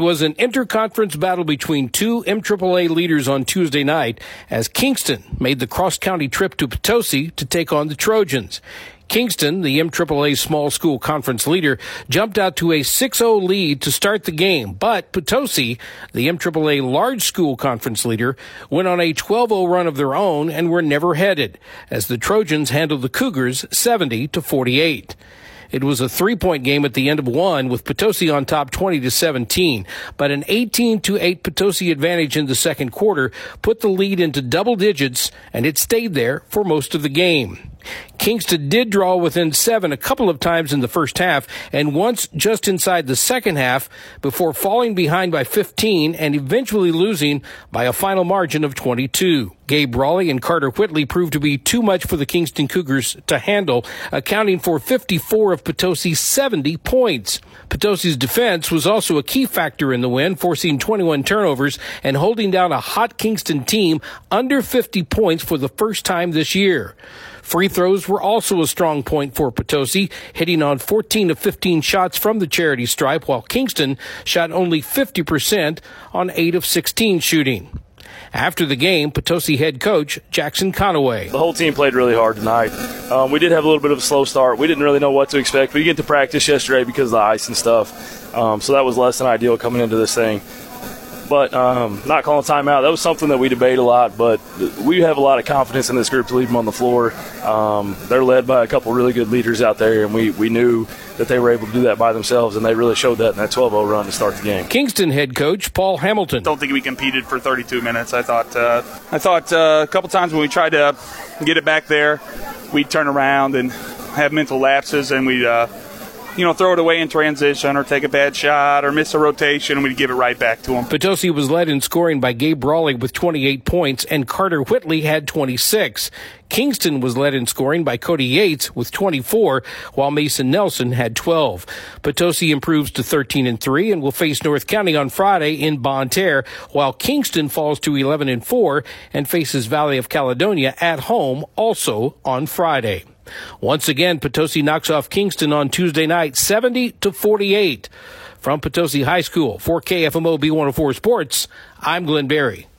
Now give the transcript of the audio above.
was an interconference battle between two MAAA leaders on Tuesday night as Kingston made the cross county trip to Potosi to take on the Trojans. Kingston, the MAAA small school conference leader, jumped out to a 6-0 lead to start the game, but Potosi, the MAAA large school conference leader, went on a 12-0 run of their own and were never headed as the Trojans handled the Cougars 70 to 48. It was a three point game at the end of one with Potosi on top 20 to 17, but an 18 to 8 Potosi advantage in the second quarter put the lead into double digits and it stayed there for most of the game. Kingston did draw within seven a couple of times in the first half and once just inside the second half before falling behind by 15 and eventually losing by a final margin of 22. Gabe Raleigh and Carter Whitley proved to be too much for the Kingston Cougars to handle, accounting for 54 of Potosi's 70 points. Potosi's defense was also a key factor in the win, forcing 21 turnovers and holding down a hot Kingston team under 50 points for the first time this year. Free throws were also a strong point for Potosi, hitting on 14 of 15 shots from the charity stripe, while Kingston shot only 50% on 8 of 16 shooting. After the game, Potosi head coach Jackson Conaway. The whole team played really hard tonight. Um, we did have a little bit of a slow start. We didn't really know what to expect. We get to practice yesterday because of the ice and stuff. Um, so that was less than ideal coming into this thing. But um, not calling timeout, that was something that we debate a lot. But we have a lot of confidence in this group to leave them on the floor. Um, they're led by a couple really good leaders out there, and we, we knew that they were able to do that by themselves, and they really showed that in that 12 0 run to start the game. Kingston head coach Paul Hamilton. Don't think we competed for 32 minutes. I thought uh, I thought uh, a couple times when we tried to get it back there, we'd turn around and have mental lapses, and we'd. Uh, you know, throw it away in transition or take a bad shot or miss a rotation, and we'd give it right back to him. Potosi was led in scoring by Gabe Brawley with 28 points, and Carter Whitley had 26. Kingston was led in scoring by Cody Yates with 24, while Mason Nelson had 12. Potosi improves to 13 and 3 and will face North County on Friday in Bonne Terre, while Kingston falls to 11 and 4 and faces Valley of Caledonia at home also on Friday. Once again, Potosi knocks off Kingston on Tuesday night, 70 to 48. From Potosi High School for KFMO B104 Sports, I'm Glenn Barry.